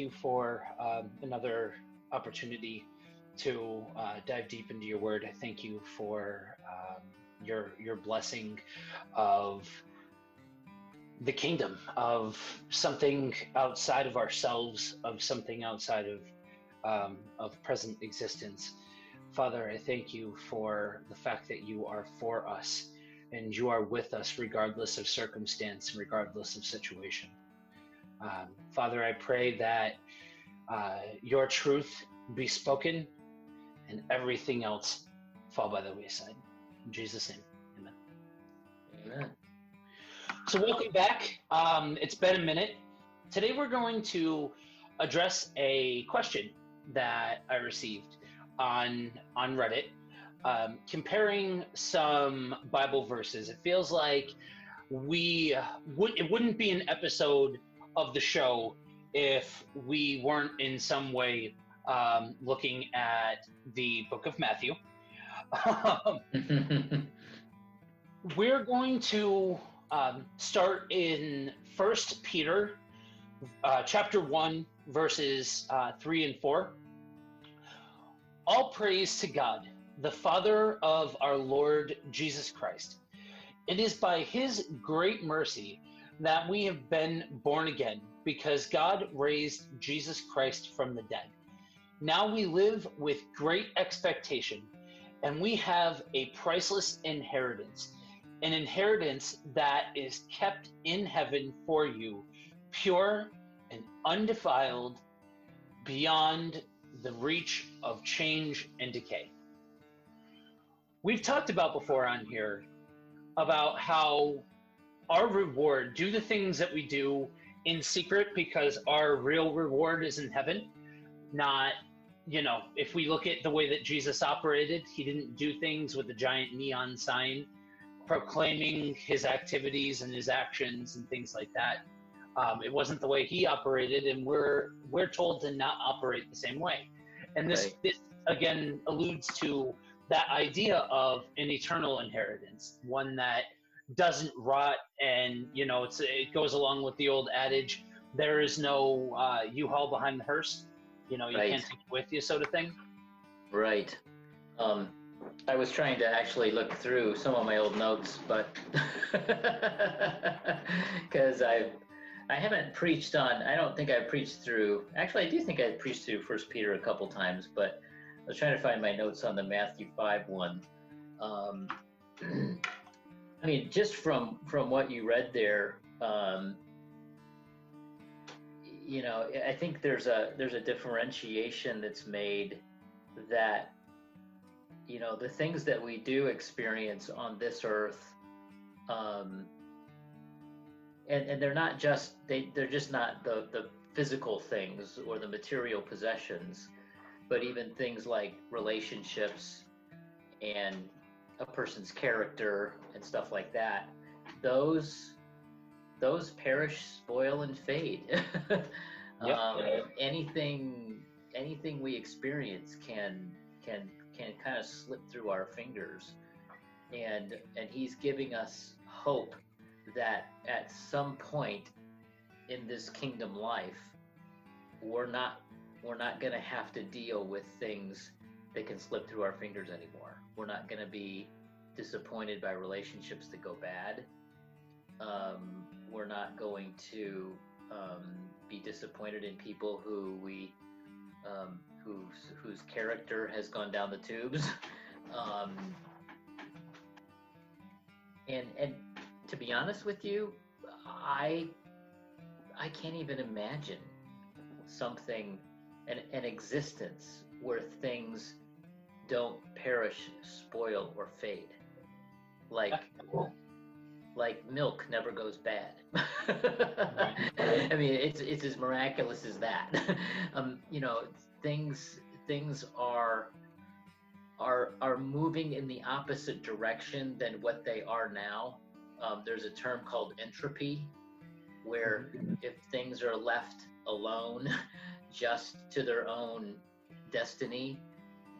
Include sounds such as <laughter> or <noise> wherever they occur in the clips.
you for um, another opportunity to uh, dive deep into your word. I thank you for um, your your blessing of the kingdom of something outside of ourselves, of something outside of um, of present existence. Father, I thank you for the fact that you are for us and you are with us regardless of circumstance and regardless of situation. Um, Father, I pray that uh, your truth be spoken and everything else fall by the wayside. In Jesus' name, amen. Amen. So, welcome back. Um, it's been a minute. Today, we're going to address a question that I received on on Reddit, um, comparing some Bible verses. It feels like we would it wouldn't be an episode of the show if we weren't in some way um, looking at the book of Matthew. <laughs> We're going to um, start in First Peter, uh, chapter one, verses uh, three and four. All praise to God, the Father of our Lord Jesus Christ. It is by His great mercy that we have been born again, because God raised Jesus Christ from the dead. Now we live with great expectation, and we have a priceless inheritance an inheritance that is kept in heaven for you, pure and undefiled, beyond the reach of change and decay. We've talked about before on here about how our reward, do the things that we do in secret because our real reward is in heaven, not you know, if we look at the way that Jesus operated, he didn't do things with a giant neon sign proclaiming his activities and his actions and things like that. Um, it wasn't the way he operated, and we're we're told to not operate the same way. And this Right. this again alludes to that idea of an eternal inheritance, one that doesn't rot, and you know it's it goes along with the old adage: there is no uh, U-Haul behind the hearse. You know, you Right. can't take it with you, sort of thing. Right. Um, I was trying to actually look through some of my old notes, but <laughs> because I I haven't preached on. I don't think I preached through. Actually, I do think I preached through First Peter a couple times, but I was trying to find my notes on the Matthew five one. Um, <clears throat> I mean, just from from what you read there, um, you know, I think there's a there's a differentiation that's made that you know the things that we do experience on this earth um and and they're not just they they're just not the the physical things or the material possessions but even things like relationships and a person's character and stuff like that those those perish spoil and fade <laughs> Yep. um, anything anything we experience can can can kind of slip through our fingers and and he's giving us hope that at some point in this kingdom life we're not we're not going to have to deal with things that can slip through our fingers anymore we're not going to be disappointed by relationships that go bad um, we're not going to um, be disappointed in people who we um, whose whose character has gone down the tubes. <laughs> Um, and and to be honest with you, I I can't even imagine something an, an existence where things don't perish, spoil, or fade. Like like milk never goes bad. <laughs> I mean, it's it's as miraculous as that. <laughs> um, you know, things things are are are moving in the opposite direction than what they are now. Um, there's a term called entropy, where if things are left alone, <laughs> just to their own destiny,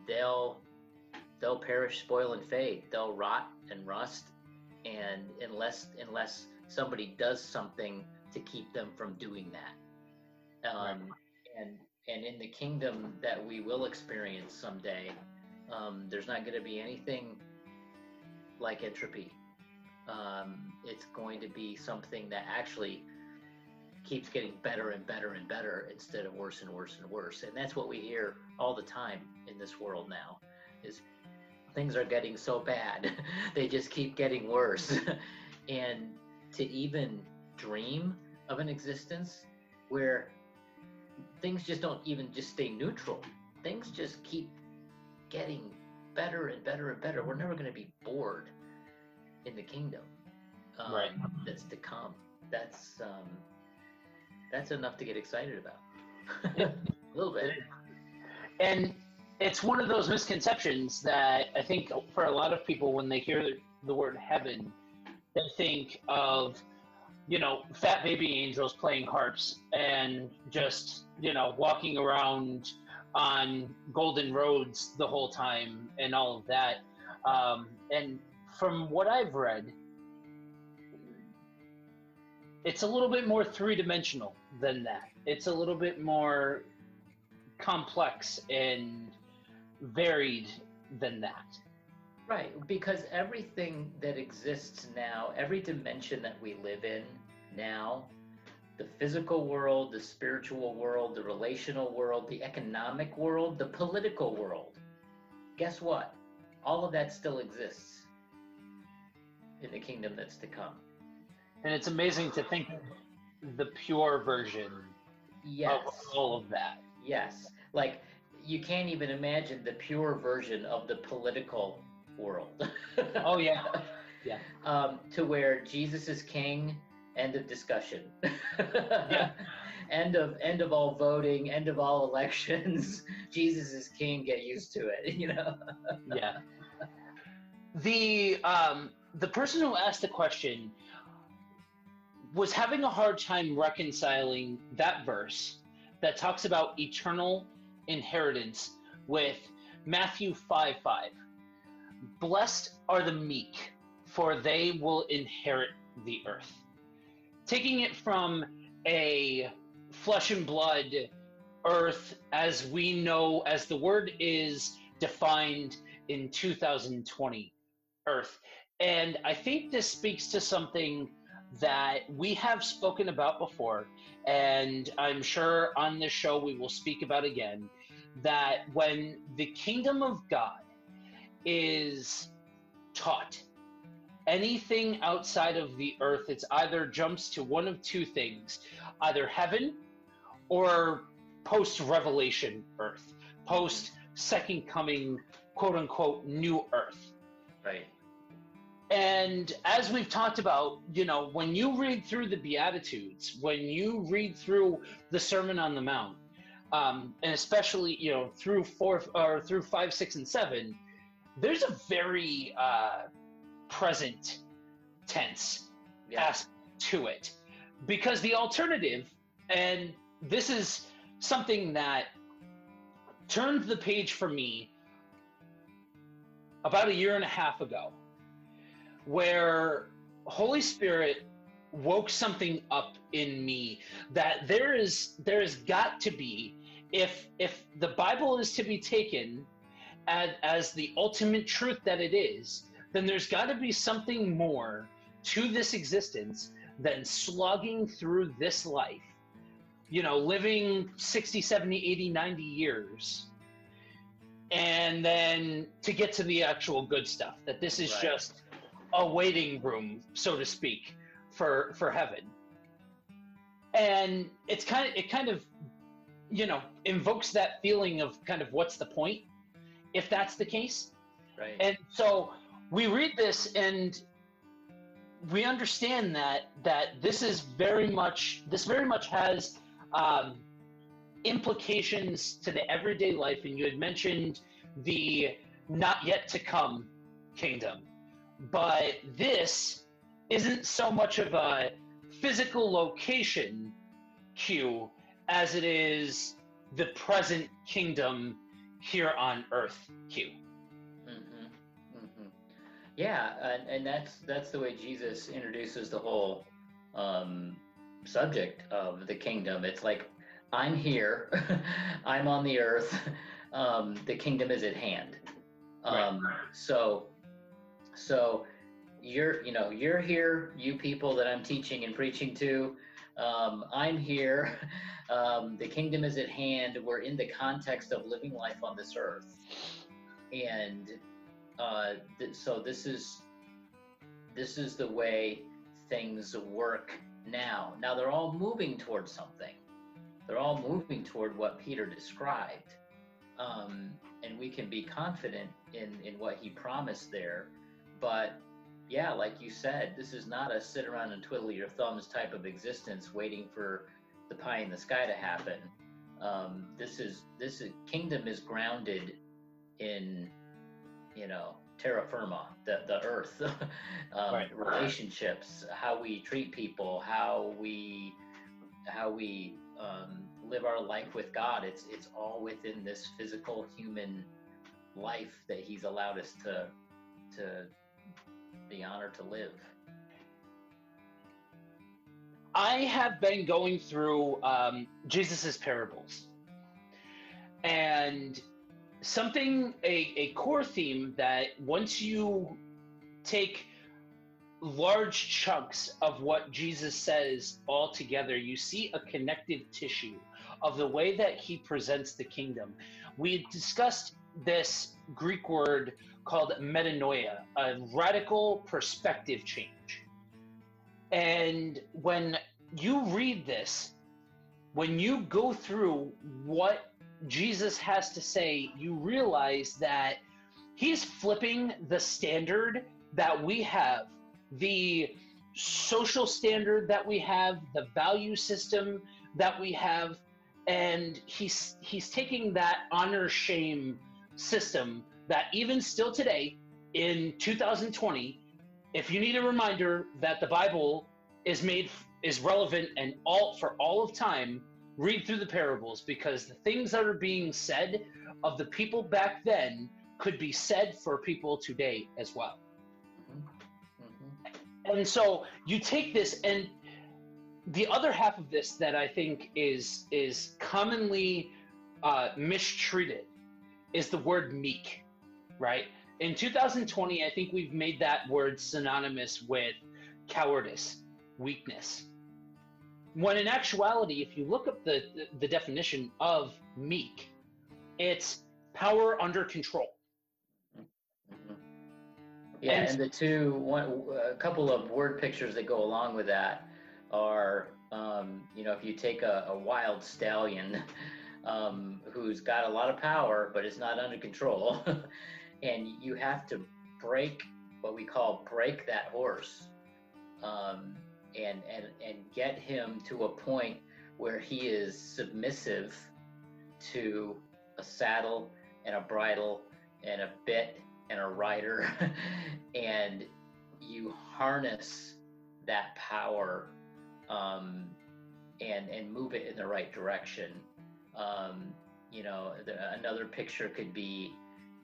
they'll they'll perish, spoil, and fade. They'll rot and rust, and unless unless somebody does something to keep them from doing that. Um, and and in the kingdom that we will experience someday, um, there's not going to be anything like entropy. Um, it's going to be something that actually keeps getting better and better and better instead of worse and worse and worse. And that's what we hear all the time in this world now is things are getting so bad. <laughs> they just keep getting worse. <laughs> and to even dream of an existence where things just don't even just stay neutral. Things just keep getting better and better and better. We're never going to be bored in the kingdom um, Right. that's to come. That's um, that's enough to get excited about. <laughs> A little bit. and it's one of those misconceptions that I think for a lot of people, when they hear the, word heaven, they think of, you know, fat baby angels playing harps and just, you know, walking around on golden roads the whole time and all of that. Um, and from what I've read, it's a little bit more three dimensional than that. It's a little bit more complex and varied than that. Right, because everything that exists now, every dimension that we live in now, the physical world, the spiritual world, the relational world, the economic world, the political world, guess what? All of that still exists in the kingdom that's to come. And it's amazing to think the pure version Yes. of all of that. Yes. Like you can't even imagine the pure version of the political world. <laughs> Oh, yeah. Yeah. Um, to where Jesus is king, end of discussion. <laughs> Yeah. <laughs> End of end of all voting, end of all elections. Jesus is king, get used to it, you know. yeah. The um the person who asked the question was having a hard time reconciling that verse that talks about eternal inheritance with Matthew 5 5. Blessed are the meek, for they will inherit the earth. Taking it from a flesh and blood earth as we know, as the word is defined in 2020 earth. And I think this speaks to something that we have spoken about before, and I'm sure on this show we will speak about again. That when the kingdom of God is taught, anything outside of the earth, it's either jumps to one of two things either heaven or post revelation earth, post second coming, quote unquote, new earth. Right. And as we've talked about, you know, when you read through the Beatitudes, when you read through the Sermon on the Mount, um, and especially you know through four or through five, six, and seven, there's a very uh, present tense Yeah. aspect to it, because the alternative, and this is something that turned the page for me about a year and a half ago where Holy Spirit woke something up in me that there is there has got to be if if the Bible is to be taken as, as the ultimate truth that it is, then there's got to be something more to this existence than slogging through this life. You know, living 60, 70, 80, 90 years and then to get to the actual good stuff that this is Right. just a waiting room so to speak for for heaven. And it's kind of it kind of you know invokes that feeling of kind of what's the point if that's the case. Right. and so we read this and we understand that that this is very much this very much has um, implications to the everyday life. And you had mentioned the not yet to come kingdom but this isn't so much of a physical location cue as it is the present kingdom here on earth cue hmm hmm Yeah, and, and that's that's the way Jesus introduces the whole um, subject of the kingdom. It's like I'm here. <laughs> I'm on the earth. <laughs> Um, the kingdom is at hand. Um, right. So, so you're, you know, you're here. You people that I'm teaching and preaching to. Um, I'm here. <laughs> Um, the kingdom is at hand. We're in the context of living life on this earth, and uh, th- so this is this is the way things work now. Now they're all moving towards something. They're all moving toward what Peter described. Um, and we can be confident in, in what he promised there. But yeah, like you said, this is not a sit around and twiddle your thumbs type of existence waiting for the pie in the sky to happen. Um, this is this is, kingdom is grounded in you know terra firma, the, the earth, <laughs> um, right. relationships, how we treat people, how we how we um, live our life with God. It's it's all within this physical human life that He's allowed us to to be honor to live. I have been going through um, Jesus's parables, and something a, a core theme that once you take large chunks of what Jesus says all together, you see a connective tissue of the way that he presents the kingdom. We discussed this Greek word called metanoia, a radical perspective change. And when you read this, when you go through what Jesus has to say, you realize that he's flipping the standard that we have, the social standard that we have, the value system that we have, and he's he's taking that honor shame system that even still today in 2020 if you need a reminder that the bible is made is relevant and all for all of time read through the parables because the things that are being said of the people back then could be said for people today as well. Mm-hmm. And so you take this and the other half of this that I think is is commonly uh, mistreated is the word meek, right? In 2020, I think we've made that word synonymous with cowardice, weakness. When in actuality, if you look up the, the, definition of meek, it's power under control. Mm-hmm. Yeah, and, and, the two, one, a couple of word pictures that go along with that are, um, you know, if you take a, a wild stallion <laughs> um, who's got a lot of power but is not under control, <laughs> and you have to break what we call break that horse. Um, and and and get him to a point where he is submissive to a saddle and a bridle and a bit and a rider <laughs> and you harness that power um, and and move it in the right direction um, you know the, another picture could be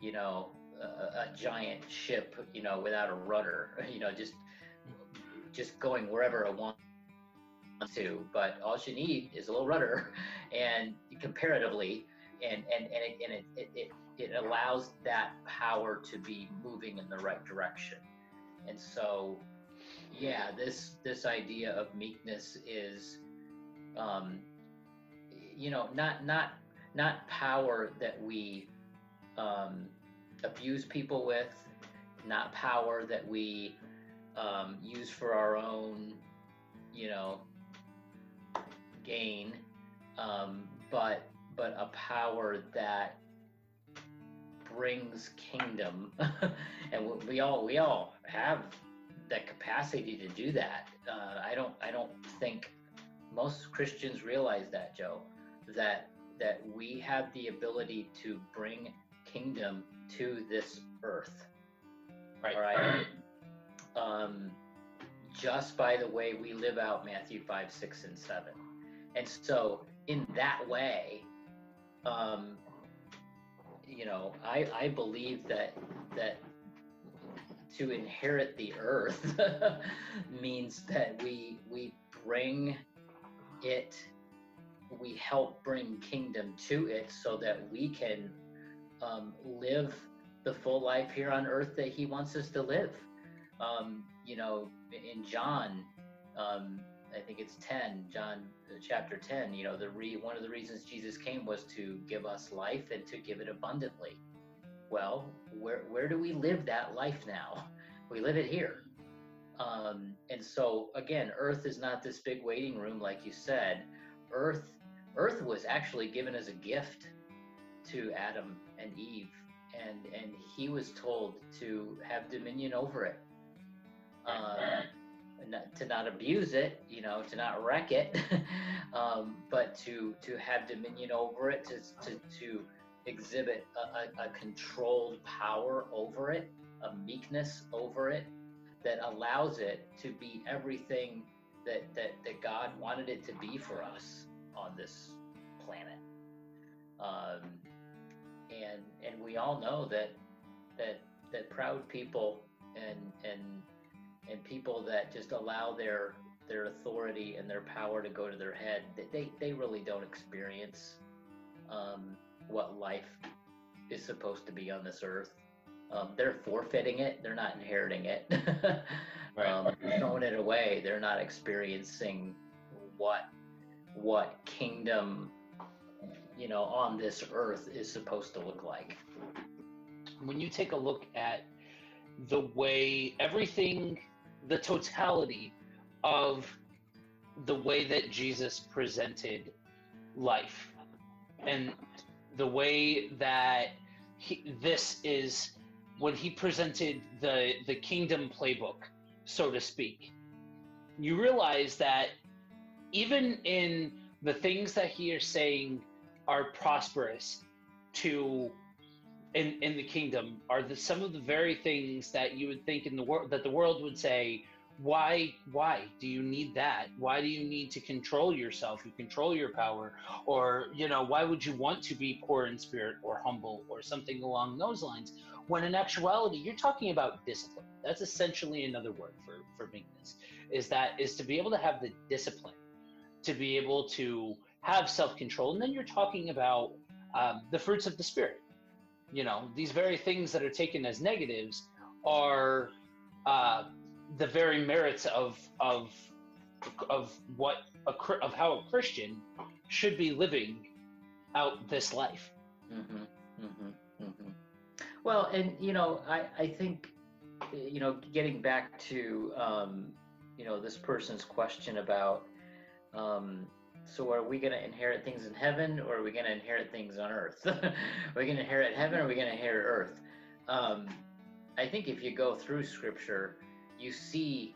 you know a, giant ship you know without a rudder <laughs> you know just just going wherever I want to. But all you need is a little rudder, <laughs> and comparatively, and and and it and it, it, it, it allows that power to be moving in the right direction. And so, yeah, this this idea of meekness is, um, you know, not not not power that we um, abuse people with, not power that we um, use for our own, you know, gain, um, but but a power that brings kingdom, <laughs> and we all we all have that capacity to do that. Uh, I don't I don't think most Christians realize that, Joe, that that we have the ability to bring kingdom to this earth. Right. All right um, just by the way we live out Matthew 5, 6, and 7. And so, in that way, um, you know, I, I believe that that to inherit the earth <laughs> means that we we bring it we help bring kingdom to it so that we can um, live the full life here on earth that he wants us to live. Um, you know, in John, um, I think it's 10, John uh, chapter 10, you know, the re, one of the reasons Jesus came was to give us life and to give it abundantly. Well, where, where do we live that life now? <laughs> We live it here. Um, and so again, earth is not this big waiting room, like you said. Earth, earth was actually given as a gift to Adam and Eve and and he was told to have dominion over it. Um, not, to not abuse it you know to not wreck it <laughs> um, but to to have dominion over it to to, to exhibit a, a, a controlled power over it a meekness over it that allows it to be everything that that that god wanted it to be for us on this planet. Um, and and we all know that that that proud people and and and people that just allow their their authority and their power to go to their head they they really don't experience um, what life is supposed to be on this earth um, they're forfeiting it they're not inheriting it <laughs> right. um, throwing it away they're not experiencing what what kingdom you know, on this earth is supposed to look like. When you take a look at the way everything, the totality of the way that Jesus presented life and the way that he, this is when he presented the the kingdom playbook so to speak you realize that even in the things that he is saying are prosperous to in in the kingdom are the some of the very things that you would think in the world that the world would say why why do you need that? Why do you need to control yourself? You control your power. Or you know why would you want to be poor in spirit or humble or something along those lines? When in actuality you're talking about discipline. That's essentially another word for for meekness is that is to be able to have the discipline to be able to have self control. And then you're talking about um, the fruits of the Spirit. You know, these very things that are taken as negatives are uh, the very merits of of of what a, of how a Christian should be living out this life. Mm-hmm, mm-hmm, mm-hmm. Well, and you know, I I think you know, getting back to um, you know this person's question about um, so are we going to inherit things in heaven or are we going to inherit things on earth? <laughs> are we going to inherit heaven or are we going to inherit earth? Um, I think if you go through scripture, you see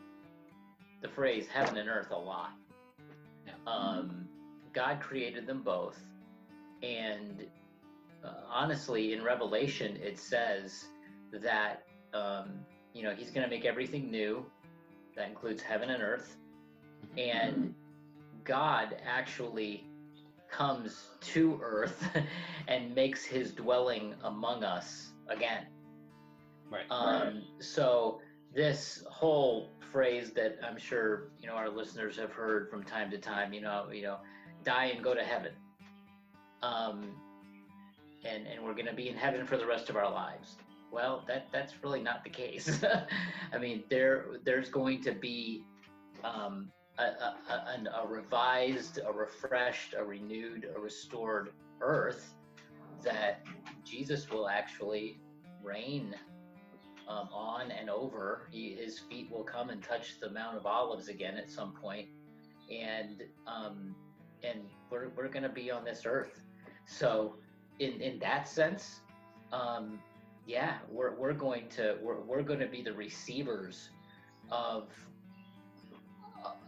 the phrase heaven and earth a lot. Um, God created them both. And uh, honestly, in Revelation, it says that, um, you know, he's going to make everything new. That includes heaven and earth. And God actually comes to earth <laughs> and makes his dwelling among us again. Right. Um, right. So this whole phrase that I'm sure you know our listeners have heard from time to time, you know, you know, die and go to heaven. Um, and and we're going to be in heaven for the rest of our lives. Well, that that's really not the case. <laughs> I mean, there there's going to be um, a, a, a, revised, a refreshed, a renewed, a restored earth that Jesus will actually reign um, on and over. He, his feet will come and touch the Mount of Olives again at some point, and um, and we're we're going to be on this earth. So, in in that sense, um, yeah, we're we're going to we're we're going to be the receivers of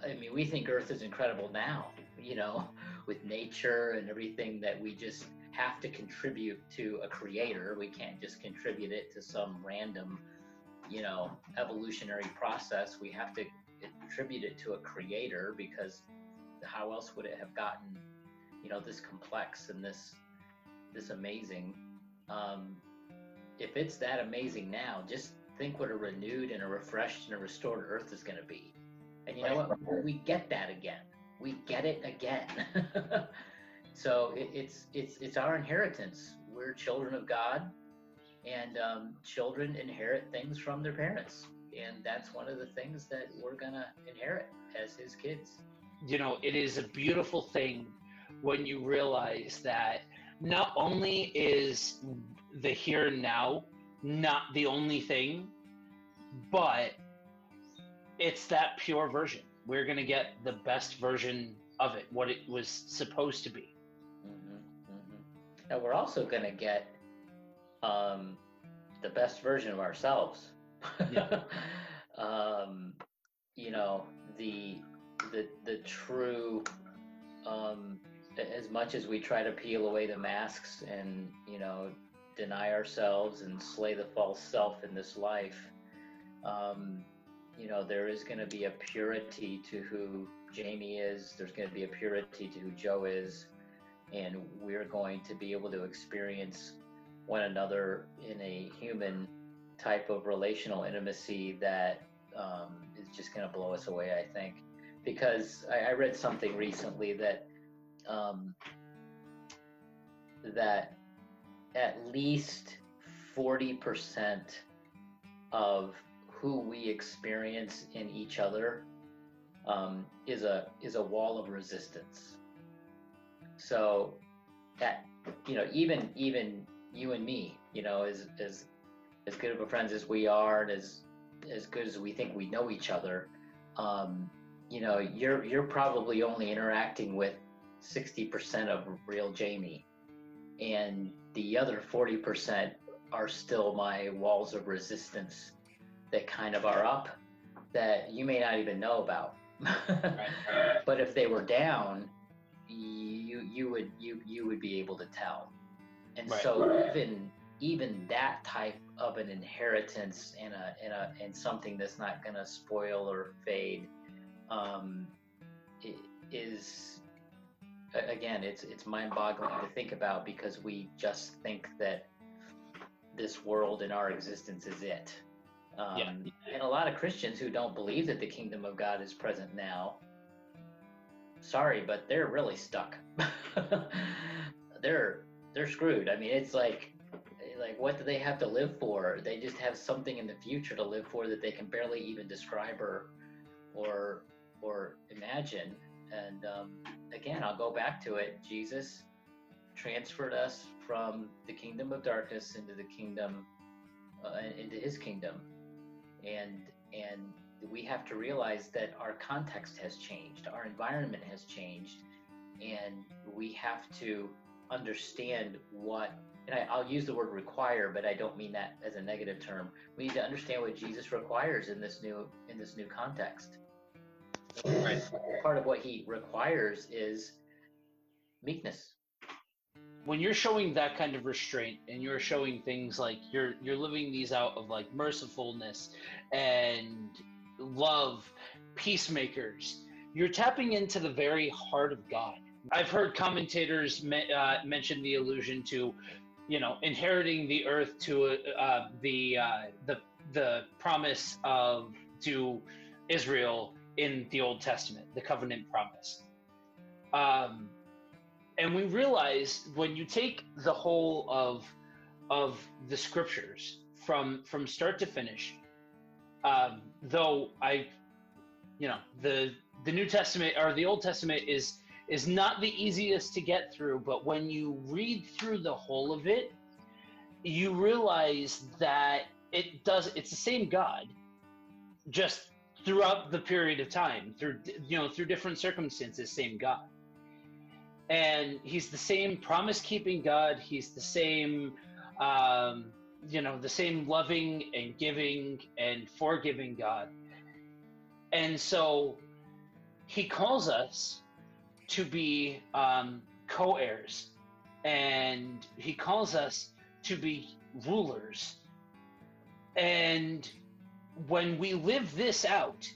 I mean, we think Earth is incredible now, you know, with nature and everything that we just have to contribute to a creator. We can't just contribute it to some random, you know, evolutionary process. We have to attribute it to a creator because how else would it have gotten, you know, this complex and this this amazing? Um, if it's that amazing now, just think what a renewed and a refreshed and a restored Earth is going to be. And you know what? We get that again. We get it again. <laughs> So it, it's it's it's our inheritance. We're children of God, and um, children inherit things from their parents, and that's one of the things that we're gonna inherit as His kids. You know, it is a beautiful thing when you realize that not only is the here and now not the only thing, but it's that pure version. We're going to get the best version of it, what it was supposed to be. Mm-hmm, mm-hmm. And we're also going to get um, the best version of ourselves. Yeah. <laughs> um, you know, the the the true um, as much as we try to peel away the masks and you know deny ourselves and slay the false self in this life um, you know there is going to be a purity to who jamie is there's going to be a purity to who joe is and we're going to be able to experience one another in a human type of relational intimacy that um, is just going to blow us away i think. Because I, I read something recently that um, that at least 40% of who we experience in each other um, is a is a wall of resistance. So that you know even even you and me, you know, as as as good of a friends as we are, and as as good as we think we know each other, um, you know, you're you're probably only interacting with 60% of real Jamie, and the other 40% are still my walls of resistance that kind of are up that you may not even know about. <laughs> but if they were down, you you would you you would be able to tell. And right. so even even that type of an inheritance and a and a and something that's not going to spoil or fade um, is again, it's it's mind-boggling to think about because we just think that this world and our existence is it. Um, yeah. And a lot of Christians who don't believe that the kingdom of God is present now, sorry, but they're really stuck. <laughs> they're they're screwed. I mean, it's like like what do they have to live for? They just have something in the future to live for that they can barely even describe or or or imagine. And um, again, I'll go back to it. Jesus transferred us from the kingdom of darkness into the kingdom, uh, into His kingdom, and and we have to realize that our context has changed, our environment has changed, and we have to understand what. And I, I'll use the word require, but I don't mean that as a negative term. We need to understand what Jesus requires in this new in this new context Right. Part of what he requires is meekness. When you're showing that kind of restraint and you're showing things like you're you're living these out of like mercifulness and love, peacemakers, you're tapping into the very heart of God. I've heard commentators me, uh, mention the allusion to, you know, inheriting the earth to uh, the uh, the the promise of to Israel in the Old Testament, the covenant promise. Um, and we realize when you take the whole of of the scriptures from from start to finish, um, though I, you know, the the New Testament or the Old Testament is is not the easiest to get through, but when you read through the whole of it, you realize that it does it's the same God, just throughout the period of time through you know through different circumstances same god and he's the same promise keeping god. He's the same um, you know the same loving and giving and forgiving god. And so he calls us to be um, co-heirs and he calls us to be rulers. And when we live this out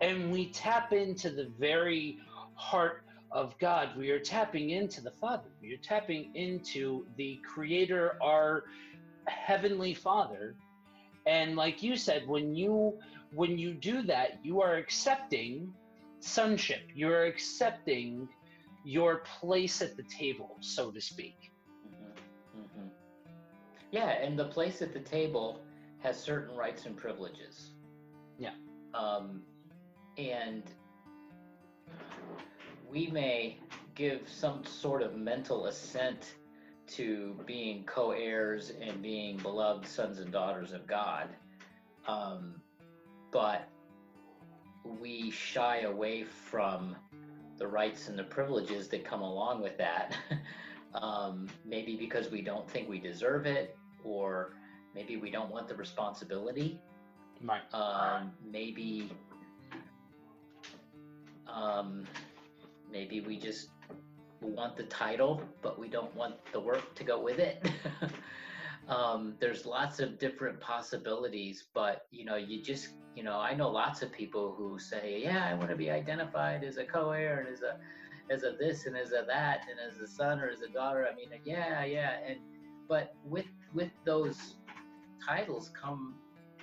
and we tap into the very heart of God, we are tapping into the Father. We are tapping into the Creator, our Heavenly Father. And like you said, when you when you do that, you are accepting sonship. You are accepting your place at the table, so to speak. Mm-hmm. Mm-hmm. Yeah, and the place at the table has certain rights and privileges. Yeah. Um, and we may give some sort of mental assent to being co-heirs and being beloved sons and daughters of God, um, but we shy away from the rights and the privileges that come along with that. <laughs> um, maybe because we don't think we deserve it, or maybe we don't want the responsibility. Right. Um, maybe, um, maybe we just want the title, but we don't want the work to go with it. <laughs> um, there's lots of different possibilities, but you know, you just, you know, I know lots of people who say, "Yeah, I want to be identified as a co-heir and as a, as a this and as a that and as a son or as a daughter." I mean, yeah, yeah, and but with with those titles come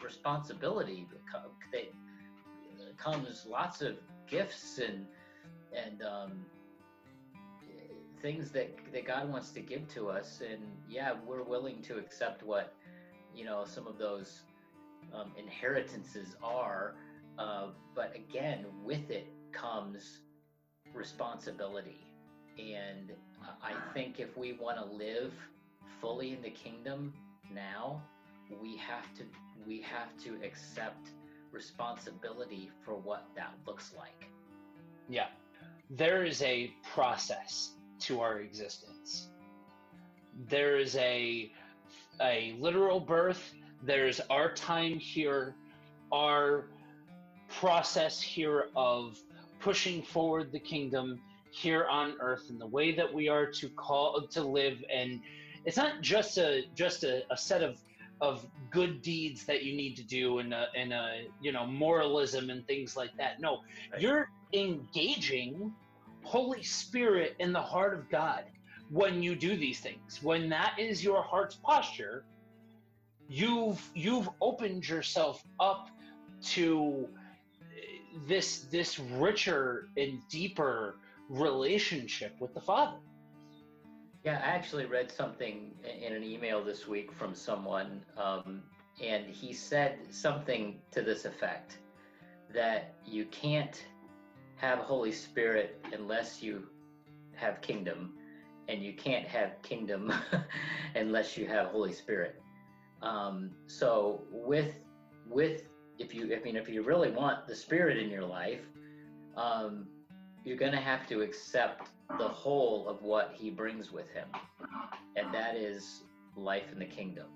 responsibility. They comes lots of gifts and and um, things that that God wants to give to us, and yeah, we're willing to accept what you know some of those um, inheritances are. Uh, but again, with it comes responsibility, and I think if we want to live fully in the kingdom now, we have to we have to accept responsibility for what that looks like. Yeah. There is a process to our existence. There is a a literal birth, there's our time here, our process here of pushing forward the kingdom here on earth and the way that we are to call to live and it's not just a just a, a set of of good deeds that you need to do and a, and a you know moralism and things like that no right. you're engaging holy spirit in the heart of god when you do these things. When that is your heart's posture you've you've opened yourself up to this this richer and deeper relationship with the father. Yeah, I actually read something in an email this week from someone, um, and he said something to this effect that you can't have Holy Spirit unless you have kingdom, and you can't have kingdom <laughs> unless you have Holy Spirit. Um, so with with if you I mean if you really want the Spirit in your life, um, you're going to have to accept the whole of what he brings with him, and that is life in the kingdom.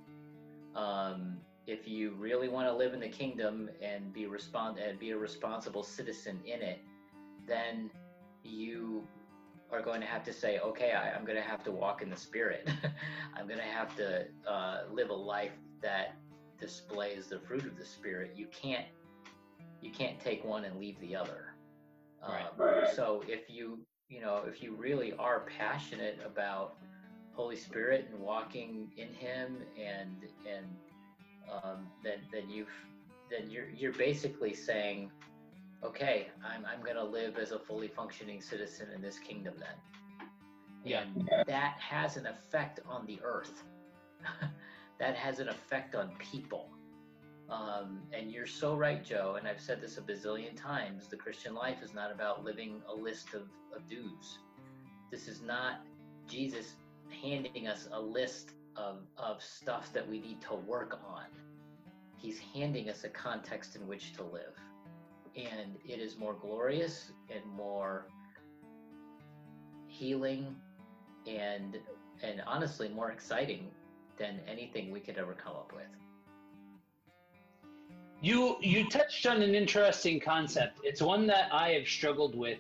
Um, if you really want to live in the kingdom and be respond and be a responsible citizen in it, then you are going to have to say, okay, I, am going to have to walk in the spirit. <laughs> I'm going to have to uh, live a life that displays the fruit of the spirit. You can't you can't take one and leave the other. Right. Um, so if you you know if you really are passionate about Holy Spirit and walking in Him, and and um, then then you've then you're you're basically saying, okay, I'm I'm going to live as a fully functioning citizen in this kingdom then. Yeah. And that has an effect on the earth. <laughs> that has an effect on people. Um, and you're so right, Joe. And I've said this a bazillion times the Christian life is not about living a list of, of dues. This is not Jesus handing us a list of, of stuff that we need to work on. He's handing us a context in which to live. And it is more glorious and more healing and and honestly more exciting than anything we could ever come up with. You you touched on an interesting concept. It's one that I have struggled with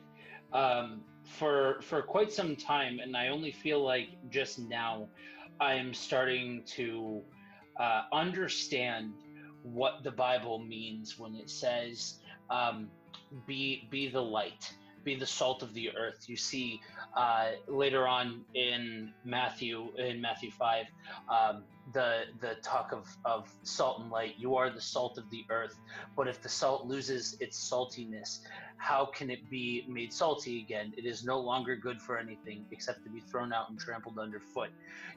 um, for for quite some time, and I only feel like just now I am starting to uh, understand what the Bible means when it says um, "be be the light." be the salt of the earth. You see uh, later on in Matthew, in Matthew 5, um, the the talk of of salt and light. You are the salt of the earth. But if the salt loses its saltiness, how can it be made salty again? It is no longer good for anything except to be thrown out and trampled underfoot.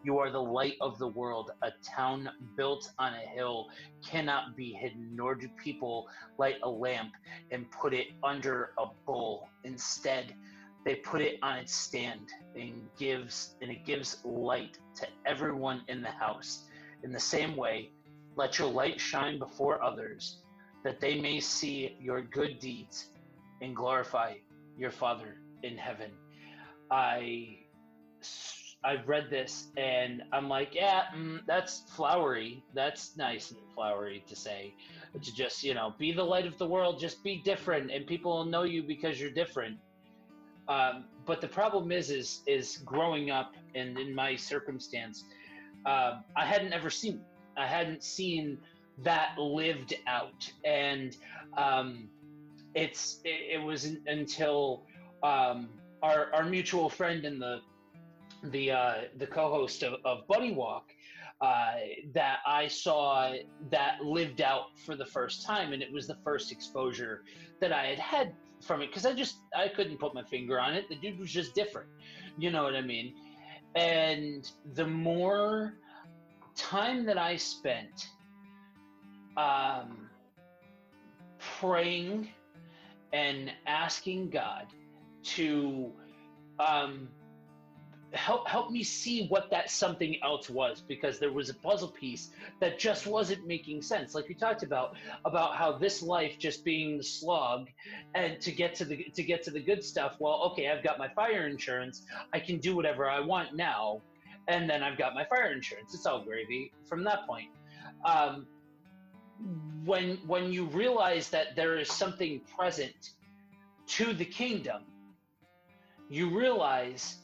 You are the light of the world. A town built on a hill cannot be hidden, nor do people light a lamp and put it under a bowl. Instead, they put it on its stand and gives and it gives light to everyone in the house. In the same way, let your light shine before others, that they may see your good deeds and glorify your Father in heaven. I I've read this and I'm like, yeah, mm, that's flowery. That's nice and flowery to say. To just, you know, be the light of the world, just be different and people will know you because you're different. Um, but the problem is, is, is growing up and in my circumstance, uh, I hadn't ever seen, I hadn't seen that lived out, and um, it's it, it was until um, our our mutual friend and the the uh, the co-host of, of Buddy Walk uh, that I saw that lived out for the first time, and it was the first exposure that I had had from it because I just I couldn't put my finger on it. The dude was just different. You know what I mean? And the more time that I spent um, praying and asking God to um, help help me see what that something else was because there was a puzzle piece that just wasn't making sense. Like we talked about about how this life just being the slog and to get to the to get to the good stuff well okay i've got my fire insurance i can do whatever i want now and then i've got my fire insurance. It's all gravy from that point. Um, when when you realize that there is something present to the kingdom you realize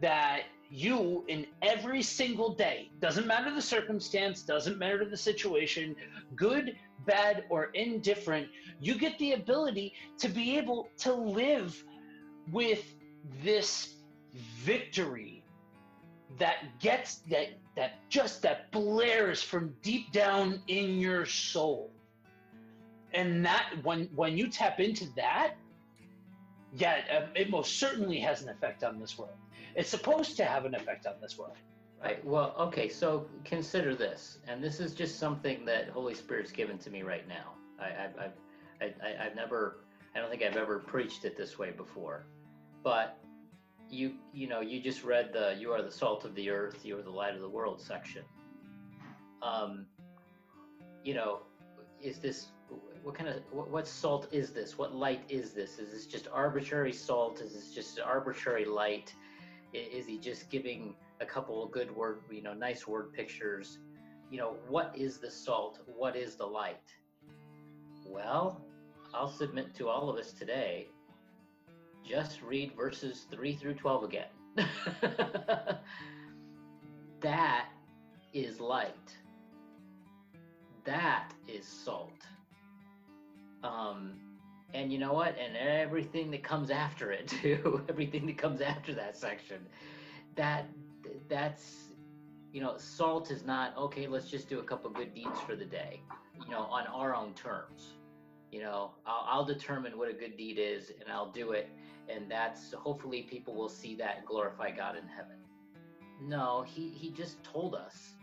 that you in every single day doesn't matter the circumstance doesn't matter the situation good bad or indifferent you get the ability to be able to live with this victory that gets that that just that blares from deep down in your soul and that when when you tap into that yeah um, it most certainly has an effect on this world it's supposed to have an effect on this world. Right. Well, okay. So consider this, and this is just something that Holy Spirit's given to me right now. I, I, I've, I, I've never, I don't think I've ever preached it this way before, but you, you know, you just read the "You are the salt of the earth, you are the light of the world" section. Um, you know, is this what kind of what, what, salt is this? What light is this? Is this just arbitrary salt? Is this just arbitrary light? Is he just giving a couple of good word, you know, nice word pictures? You know, what is the salt? What is the light? Well, I'll submit to all of us today. Just read verses 3 through 12 again. <laughs> that is light. That is salt. Um, and you know what and everything that comes after it <laughs> too everything that comes after that section that that's you know salt is not okay let's just do a couple good deeds for the day you know on our own terms you know I'll, I'll determine what a good deed is and i'll do it and that's hopefully people will see that and glorify god in heaven no he he just told us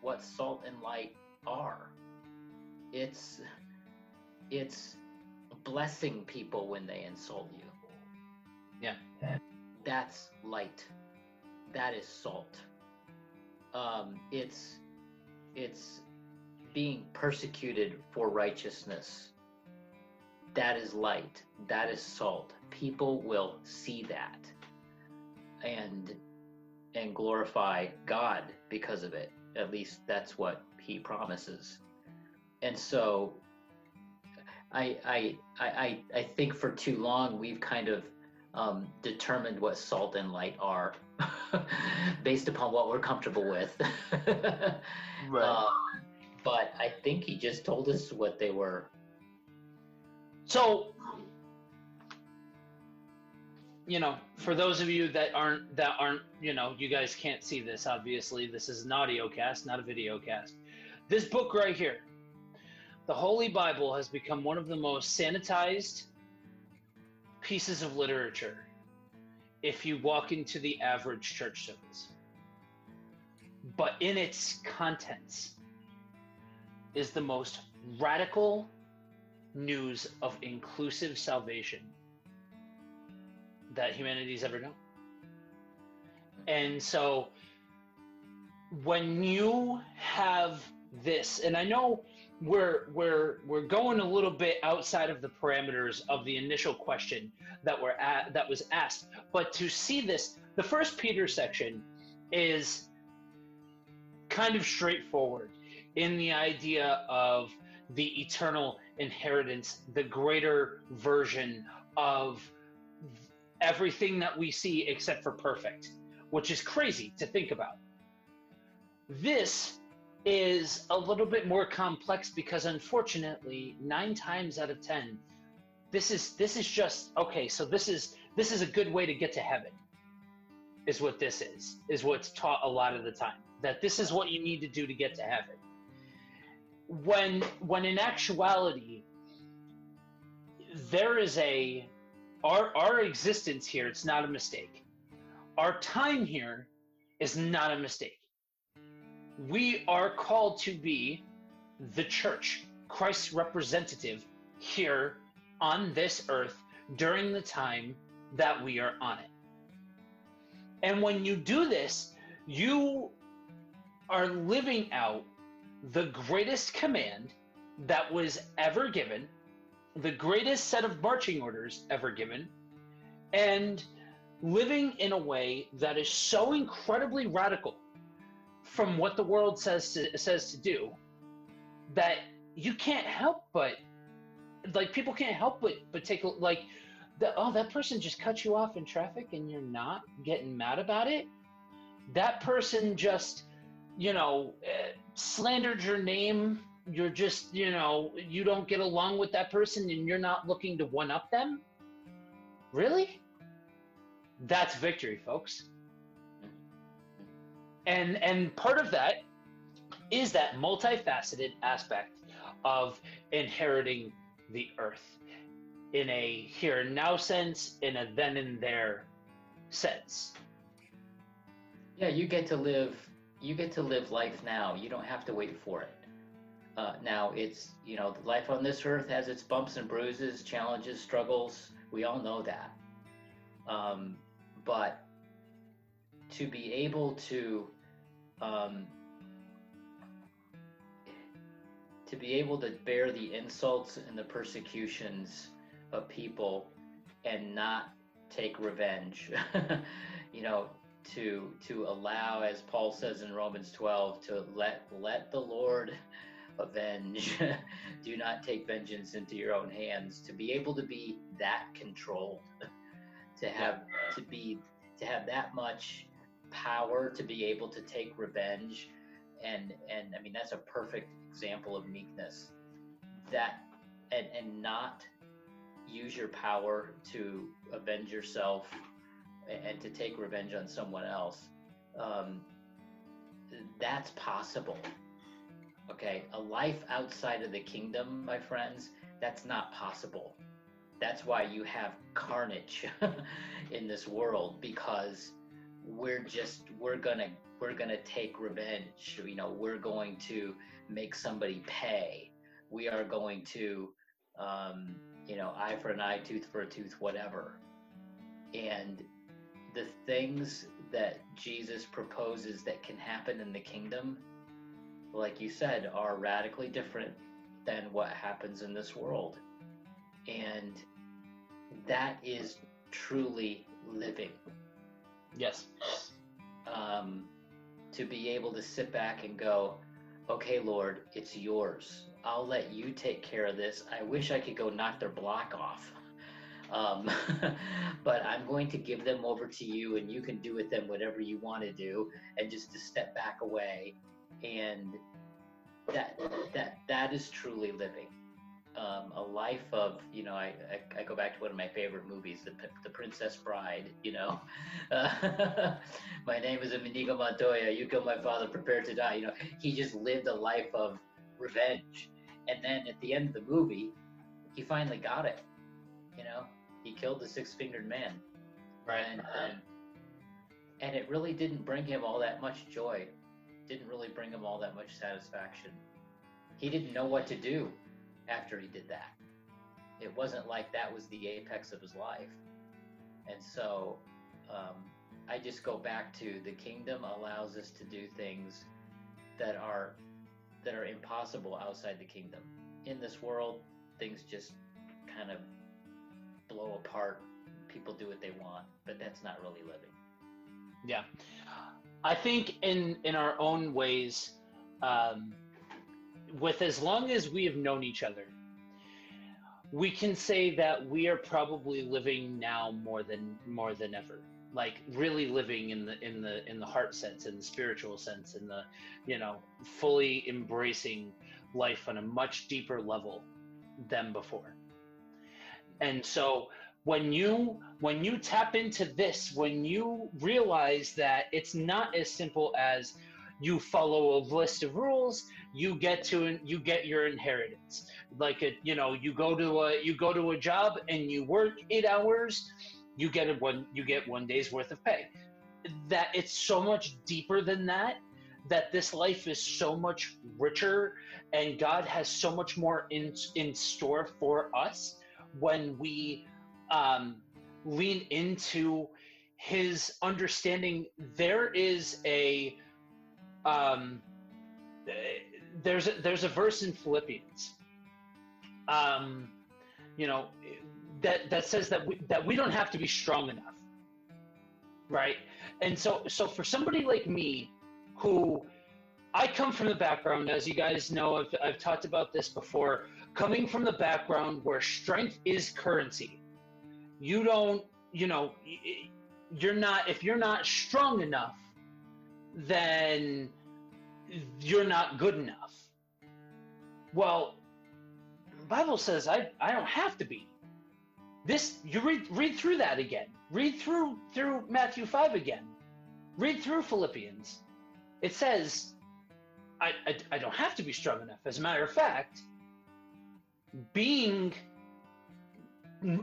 what salt and light are it's it's blessing people when they insult you. Yeah. That's light. That is salt. Um, it's it's being persecuted for righteousness. That is light. That is salt. People will see that and and glorify God because of it. At least that's what he promises. And so I, I, I, I think for too long we've kind of um, determined what salt and light are <laughs> based upon what we're comfortable with. <laughs> right. Um, but I think he just told us what they were. So, you know, for those of you that aren't that aren't, you know, you guys can't see this. Obviously, this is an audio cast, not a video cast. This book right here, the Holy Bible, has become one of the most sanitized pieces of literature. If you walk into the average church service, but in its contents is the most radical news of inclusive salvation that humanity's ever known. And so when you have this, and I know we're we're we're going a little bit outside of the parameters of the initial question that were at, that was asked, but to see this, the first Peter section is kind of straightforward in the idea of the eternal inheritance, the greater version of everything that we see except for perfect, which is crazy to think about. This is a little bit more complex because unfortunately, 9 times out of 10 this is this is just okay, so this is this is a good way to get to heaven. Is what this is. Is what's taught a lot of the time. That this is what you need to do to get to heaven. When when in actuality there is a our our existence here it's not a mistake. Our time here is not a mistake. We are called to be the church christ's representative here on this earth during the time that we are on it. And when you do this you are living out the greatest command that was ever given the greatest set of marching orders ever given, and living in a way that is so incredibly radical from what the world says to, says to do that you can't help but like people can't help but but take like the, oh that person just cut you off in traffic and you're not getting mad about it? That person just you know uh, slandered your name you're just you know you don't get along with that person and you're not looking to one up them? Really? That's victory folks. And and part of that is that multifaceted aspect of inheriting the earth in a here and now sense in a then and there sense. Yeah you get to live you get to live life now. You don't have to wait for it uh, now it's you know life on this earth has its bumps and bruises, challenges, struggles. We all know that. Um, but to be able to um, to be able to bear the insults and the persecutions of people and not take revenge <laughs> you know to to allow as paul says in romans 12 to let let the lord avenge. <laughs> Do not take vengeance into your own hands. To be able to be that controlled, <laughs> to have to be to have that much power to be able to take revenge and and I mean that's a perfect example of meekness. That and and not use your power to avenge yourself and, to take revenge on someone else. Um, that's possible Okay, a life outside of the kingdom, my friends, that's not possible. That's why you have carnage <laughs> in this world because we're just we're gonna we're gonna take revenge. You know, we're going to make somebody pay. We are going to, um, you know, eye for an eye, tooth for a tooth, whatever. And the things that Jesus proposes that can happen in the kingdom like you said, are radically different than what happens in this world. And that is truly living. Yes. Um, to be able to sit back and go, okay, Lord, it's yours. I'll let you take care of this. I wish I could go knock their block off. Um, <laughs> but I'm going to give them over to you and you can do with them whatever you want to do and just to step back away and that that that is truly living. Um, a life of you know I, I, I go back to one of my favorite movies the, the princess bride you know? Uh, <laughs> my name is Inigo Montoya you killed my father prepare to die you know? He just lived a life of revenge. And then at the end of the movie he finally got it you know? He killed the six-fingered man. Right. and um, and it really didn't bring him all that much joy didn't really bring him all that much satisfaction. He didn't know what to do after he did that. It wasn't like that was the apex of his life. And so um, i just go back to the kingdom allows us to do things that are that are impossible outside the kingdom. In this world things just kind of blow apart. People do what they want but that's not really living. Yeah, I think in in our own ways, um, with as long as we have known each other, we can say that we are probably living now more than more than ever. Like really living in the in the in the heart sense, in the spiritual sense, in the you know fully embracing life on a much deeper level than before. And so when you when you tap into this when you realize that it's not as simple as you follow a list of rules you get to you get your inheritance. Like a you know you go to a you go to a job and you work 8 hours you get a one you get one day's worth of pay. That it's so much deeper than that that this life is so much richer and God has so much more in in store for us when we um, lean into his understanding. There is a um, there's a, there's a verse in philippians um, you know that that says that we, that we don't have to be strong enough right? And so so for somebody like me who i come from the background as you guys know i've, I've talked about this before coming from the background where strength is currency you don't you know you're not if you're not strong enough then you're not good enough. Well bible says i i don't have to be. This you read read through that again. Read through through matthew 5 again. Read through philippians. It says I, I i don't have to be strong enough. As a matter of fact being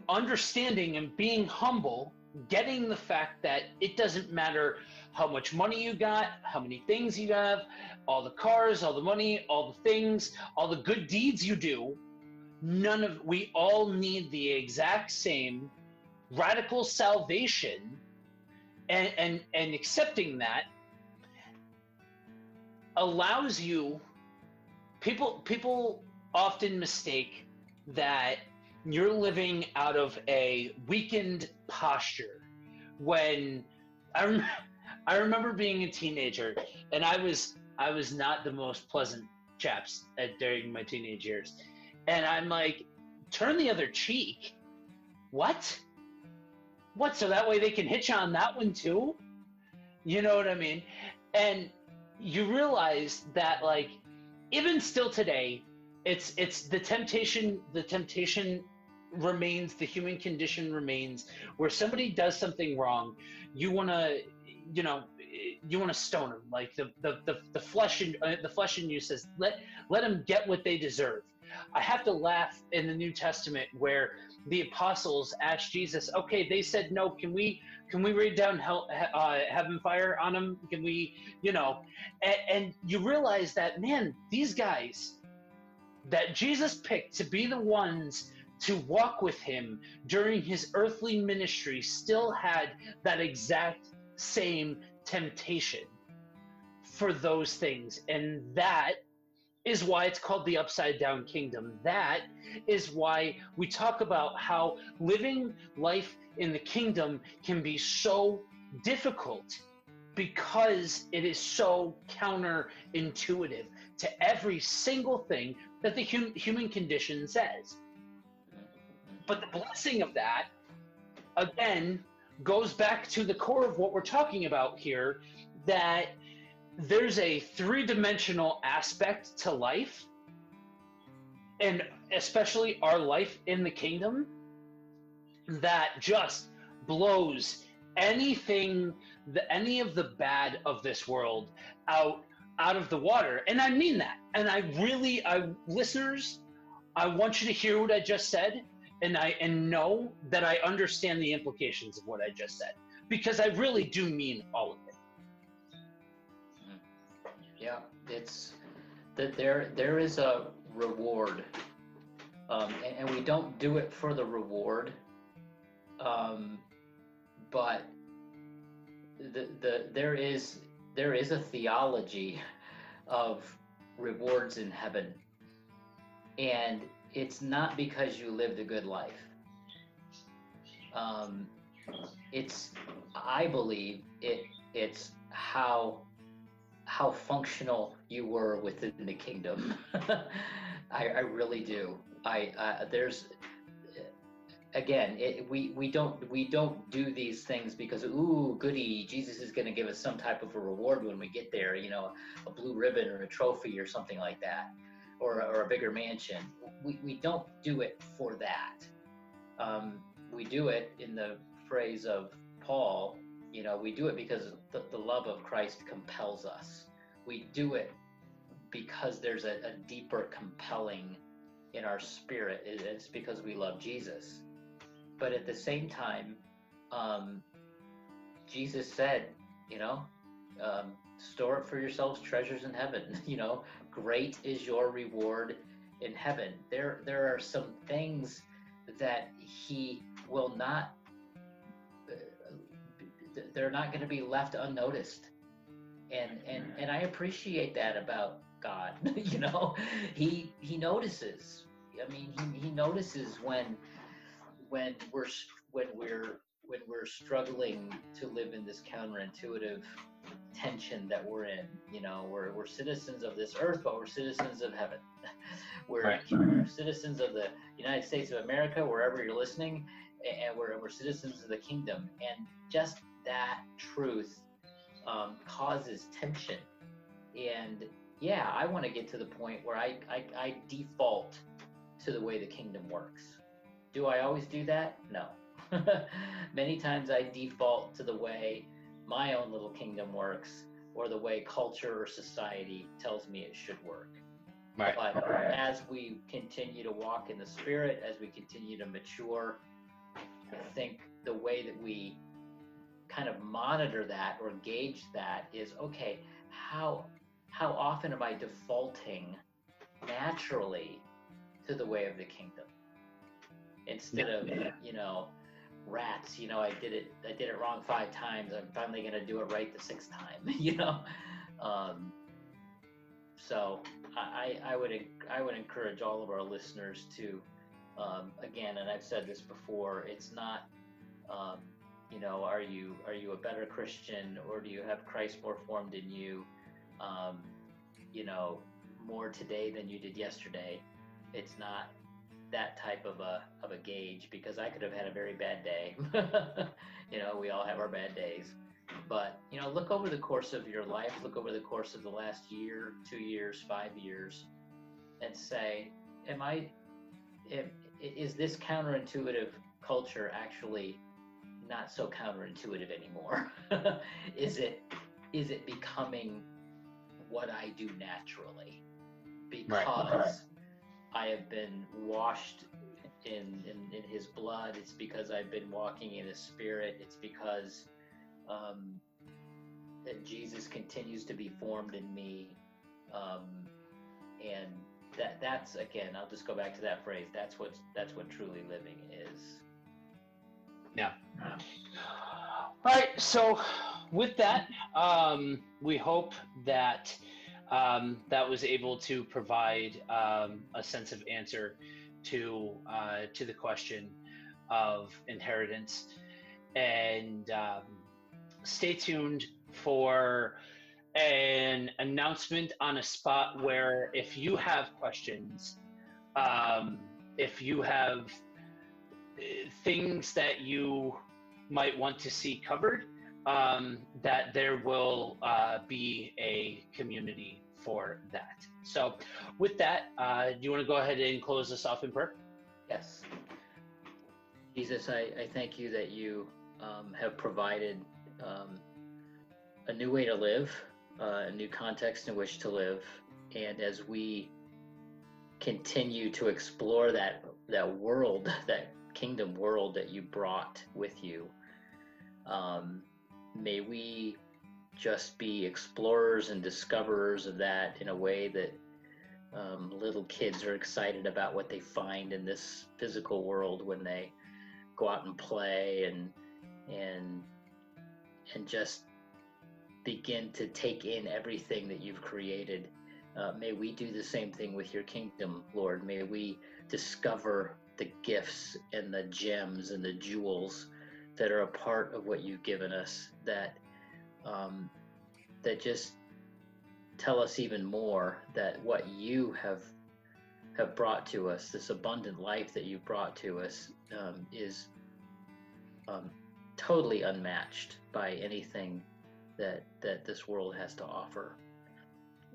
understanding and being humble, getting the fact that it doesn't matter how much money you got, how many things you have, all the cars, all the money, all the things, all the good deeds you do. None of we all need the exact same radical salvation and and, and accepting that allows you people people often mistake that you're living out of a weakened posture when I, rem- <laughs> I remember being a teenager and i was i was not the most pleasant chaps at, during my teenage years. And i'm like turn the other cheek. What? What so that way they can hitch on that one too? You know what i mean? And you realize that like even still today it's it's the temptation the temptation remains the human condition remains. Where somebody does something wrong you want to you know you want to stone them like the the the, the flesh in uh, the flesh in you says let let them get what they deserve. I have to laugh in the new testament where the apostles asked jesus okay they said no can we can we rain down hell uh, heaven fire on them can we you know? And, and you realize that man these guys that jesus picked to be the ones to walk with him during his earthly ministry still had that exact same temptation for those things. And that is why it's called the upside down kingdom. That is why we talk about how living life in the kingdom can be so difficult because it is so counterintuitive to every single thing that the hum- human condition says. But the blessing of that, again, goes back to the core of what we're talking about here that there's a three dimensional aspect to life. and especially our life in the kingdom that just blows anything the, any of the bad of this world out out of the water. And i mean that. And i really i listeners i want you to hear what i just said. And i and know that i understand the implications of what i just said. Because i really do mean all of it. Yeah it's that there there is a reward. Um, and, and, we don't do it for the reward. Um, but the, the there is there is a theology of rewards in heaven. And it's not because you lived a good life. Um, it's i believe it it's how how functional you were within the kingdom. <laughs> I, I really do. I uh, there's again, it, we we don't we don't do these things because ooh goody Jesus is going to give us some type of a reward when we get there, you know, a blue ribbon or a trophy or something like that, or or a bigger mansion. We we don't do it for that. Um, we do it in the phrase of Paul. You know, we do it because the, the love of Christ compels us. We do it because there's a, a deeper compelling in our spirit. It's because we love Jesus but at the same time, um, Jesus said, you know, um, store up for yourselves treasures in heaven. <laughs> you know, great is your reward in heaven. There, there are some things that He will not. Uh, they're not going to be left unnoticed, and and and I appreciate that about God. <laughs> you know, He He notices. I mean, He He notices when when we're when we're when we're struggling to live in this counterintuitive tension that we're in you know we're, we're citizens of this earth but we're citizens of heaven. <laughs> We're, right. we're citizens of the united states of america wherever you're listening and we're, we're citizens of the kingdom. And just that truth um, causes tension. And yeah i want to get to the point where I, I i default to the way the kingdom works do I always do that? No. <laughs> Many times I default to the way my own little kingdom works or the way culture or society tells me it should work. Right. But right. as we continue to walk in the spirit, as we continue to mature, I think the way that we kind of monitor that or gauge that is okay, how how often am I defaulting naturally to the way of the kingdom? Instead yeah. of you know rats you know i did it i did it wrong five times i'm finally going to do it right the sixth time <laughs> you know um, so I, I would i would encourage all of our listeners to um, again and i've said this before it's not um, you know are you are you a better christian or do you have christ more formed in you um, you know more today than you did yesterday it's not that type of a of a gauge because I could have had a very bad day. <laughs> you know, we all have our bad days. But, you know, look over the course of your life, look over the course of the last year, 2 years, 5 years and say, am I am, is this counterintuitive culture actually not so counterintuitive anymore? <laughs> is it is it becoming what I do naturally? Because right. I have been washed in, in, in his blood. It's because I've been walking in his spirit. It's because um, that Jesus continues to be formed in me. Um, and that that's again, I'll just go back to that phrase. That's what that's what truly living is. Yeah. All right. So with that, um, we hope that um, that was able to provide um, a sense of answer to uh, to the question of inheritance. And um, stay tuned for an announcement on a spot where if you have questions, um, if you have uh, things that you might want to see covered, um, that there will uh, be a community for that. So, with that, uh, do you want to go ahead and close this off in prayer? Yes. Jesus, I, I thank you that you um, have provided um, a new way to live, uh, a new context in which to live. And as we continue to explore that that world, that kingdom world that you brought with you, um, may we just be explorers and discoverers of that in a way that um, little kids are excited about what they find in this physical world when they go out and play and and and just begin to take in everything that you've created. Uh, may we do the same thing with your kingdom, Lord. May we discover the gifts and the gems and the jewels that are a part of what you've given us that um, that just tell us even more that what you have have brought to us, this abundant life that you've brought to us, um, is um, totally unmatched by anything that that this world has to offer.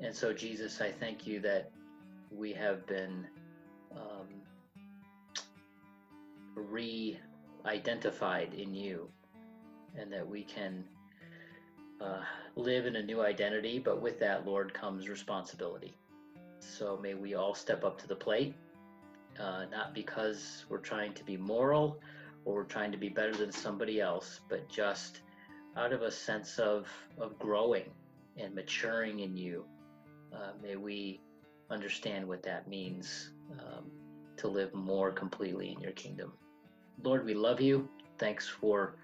And so, Jesus, I thank you that we have been um, re-identified in you, and that we can uh, live in a new identity. But with that, Lord, comes responsibility. So may we all step up to the plate, uh, not because we're trying to be moral or we're trying to be better than somebody else, but just out of a sense of, of growing and maturing in you. Uh, may we understand what that means um, to live more completely in your kingdom. Lord, we love you. Thanks for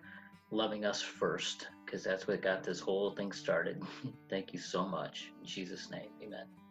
loving us first, because that's what got this whole thing started. <laughs> Thank you so much. In Jesus' name, amen.